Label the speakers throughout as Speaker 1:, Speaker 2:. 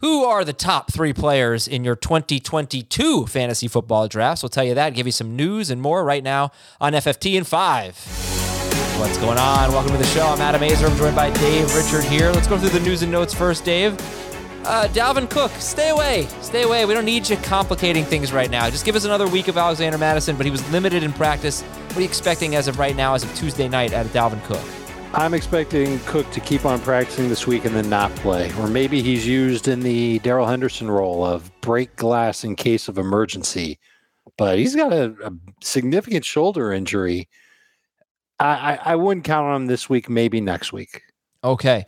Speaker 1: Who are the top three players in your 2022 fantasy football drafts? We'll tell you that, give you some news and more right now on FFT in 5. What's going on? Welcome to the show. I'm Adam Aizer. I'm joined by Dave Richard here. Let's go through the news and notes first, Dave. Uh, Dalvin Cook, stay away. Stay away. We don't need you complicating things right now. Just give us another week of Alexander Mattison, but he was limited in practice. What are you expecting as of right now, as of Tuesday night, out of Dalvin Cook?
Speaker 2: I'm expecting Cook to keep on practicing this week and then not play. Or maybe he's used in the Darrell Henderson role of break glass in case of emergency. But he's got a, a significant shoulder injury. I, I, I, wouldn't count on him this week, maybe next week.
Speaker 1: Okay.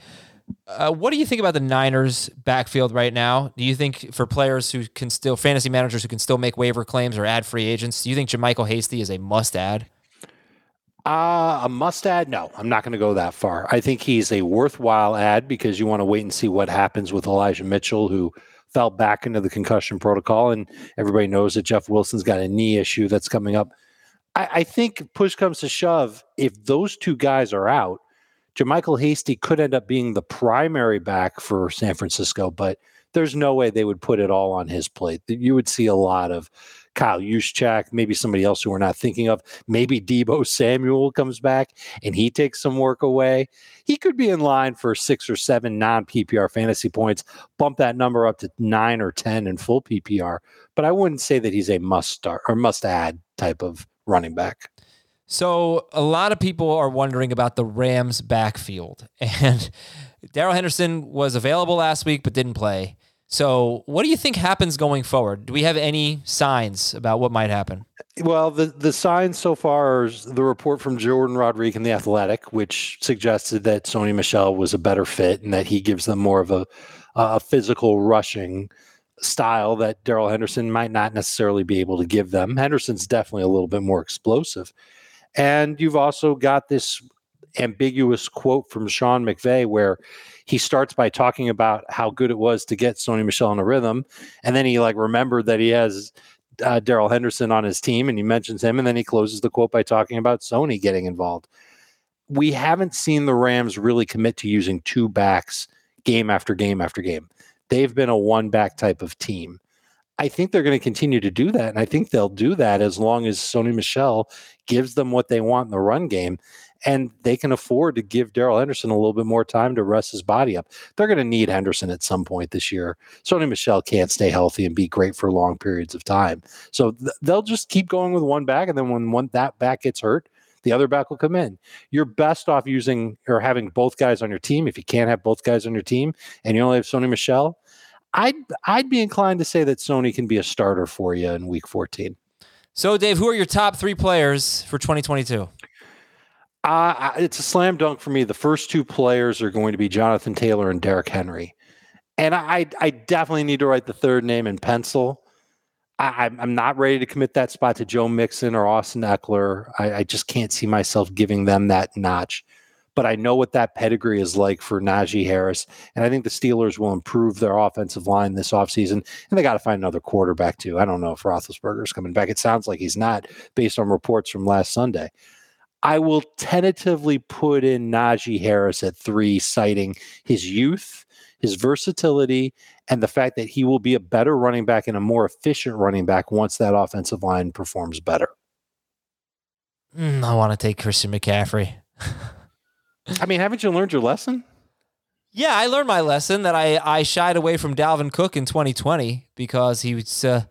Speaker 1: Uh, what do you think about the Niners backfield right now? Do you think for players who can still, fantasy managers who can still make waiver claims or add free agents, do you think JaMycal Hasty is a must add?
Speaker 2: Uh, a must add? No, I'm not going to go that far. I think he's a worthwhile add because you want to wait and see what happens with Elijah Mitchell, who fell back into the concussion protocol. And everybody knows that Jeff Wilson's got a knee issue that's coming up. I, I think push comes to shove. If those two guys are out, JaMycal Hasty could end up being the primary back for San Francisco, but there's no way they would put it all on his plate. You would see a lot of Kyle Juszczyk, maybe somebody else who we're not thinking of. Maybe Deebo Samuel comes back and he takes some work away. He could be in line for six or seven non PPR fantasy points, bump that number up to nine or 10 in full PPR. But I wouldn't say that he's a must start or must add type of running back.
Speaker 1: So a lot of people are wondering about the Rams backfield. And Darrell Henderson was available last week but didn't play. So, what do you think happens going forward? Do we have any signs about what might happen?
Speaker 2: Well, the the signs so far is the report from Jordan Rodriguez in the Athletic, which suggested that Sony Michel was a better fit and that he gives them more of a, a physical rushing style that Darrell Henderson might not necessarily be able to give them. Henderson's definitely a little bit more explosive. And you've also got this ambiguous quote from Sean McVay where he starts by talking about how good it was to get Sony Michel in a rhythm, and then he like remembered that he has uh, Darrell Henderson on his team, and he mentions him, and then he closes the quote by talking about Sony getting involved. We haven't seen the Rams really commit to using two backs game after game after game. They've been a one back type of team. I think they're going to continue to do that. And I think they'll do that as long as Sony Michel gives them what they want in the run game and they can afford to give Darrell Henderson a little bit more time to rest his body up. They're going to need Henderson at some point this year. Sony Michel can't stay healthy and be great for long periods of time. So th- they'll just keep going with one back, and then when one that back gets hurt, the other back will come in. You're best off using or having both guys on your team. If you can't have both guys on your team and you only have Sony Michel, I'd I'd be inclined to say that Sony can be a starter for you in week 14.
Speaker 1: So, Dave, who are your top three players for 2022?
Speaker 2: Uh, it's a slam dunk for me. The first two players are going to be Jonathan Taylor and Derrick Henry. And I, I definitely need to write the third name in pencil. I, am not ready to commit that spot to Joe Mixon or Austin Ekeler. I, I, just can't see myself giving them that notch. But I know what that pedigree is like for Najee Harris. And I think the Steelers will improve their offensive line this offseason. And they got to find another quarterback, too. I don't know if Roethlisberger's coming back. It sounds like he's not based on reports from last Sunday. I will tentatively put in Najee Harris at three, citing his youth, his versatility, and the fact that he will be a better running back and a more efficient running back once that offensive line performs better.
Speaker 1: Mm, I want to take Christian McCaffrey.
Speaker 2: I mean, haven't you learned your lesson?
Speaker 1: Yeah, I learned my lesson that I, I shied away from Dalvin Cook in 2020 because he was uh,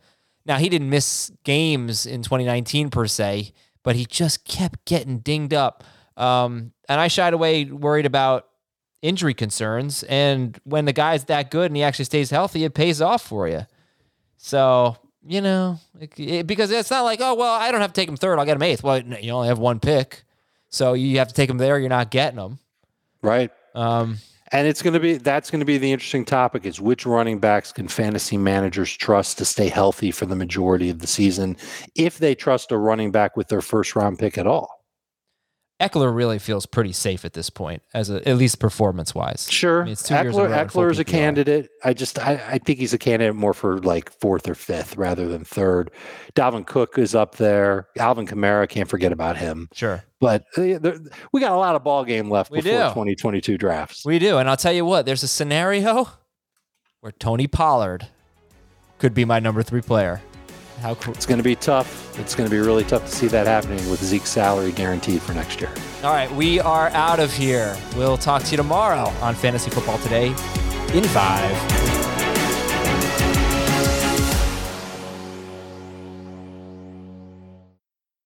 Speaker 1: now he didn't miss games in 2019 per se but he just kept getting dinged up. Um, and I shied away worried about injury concerns. And when the guy's that good and he actually stays healthy, it pays off for you. So, you know, it, it, because it's not like, oh, well, I don't have to take him third. I'll get him eighth. Well, you only have one pick. So you have to take them there. You're not getting them.
Speaker 2: Right.
Speaker 1: Um,
Speaker 2: and it's going to be that's going to be the interesting topic is which running backs can fantasy managers trust to stay healthy for the majority of the season if they trust a running back with their first round pick at all.
Speaker 1: Ekeler really feels pretty safe at this point, as a, at least performance wise.
Speaker 2: Sure, I mean, Ekeler, Ekeler is a candidate. I just I, I, think he's a candidate more for like fourth or fifth rather than third. Dalvin Cook is up there. Alvin Kamara can't forget about him.
Speaker 1: Sure,
Speaker 2: but uh, there, we got a lot of ball game left we before 2022 drafts.
Speaker 1: We do, and I'll tell you what. There's a scenario where Tony Pollard could be my number three player. How cool.
Speaker 2: It's going to be tough. It's going to be really tough to see that happening with Zeke's salary guaranteed for next year.
Speaker 1: All right, we are out of here. We'll talk to you tomorrow on Fantasy Football Today in five.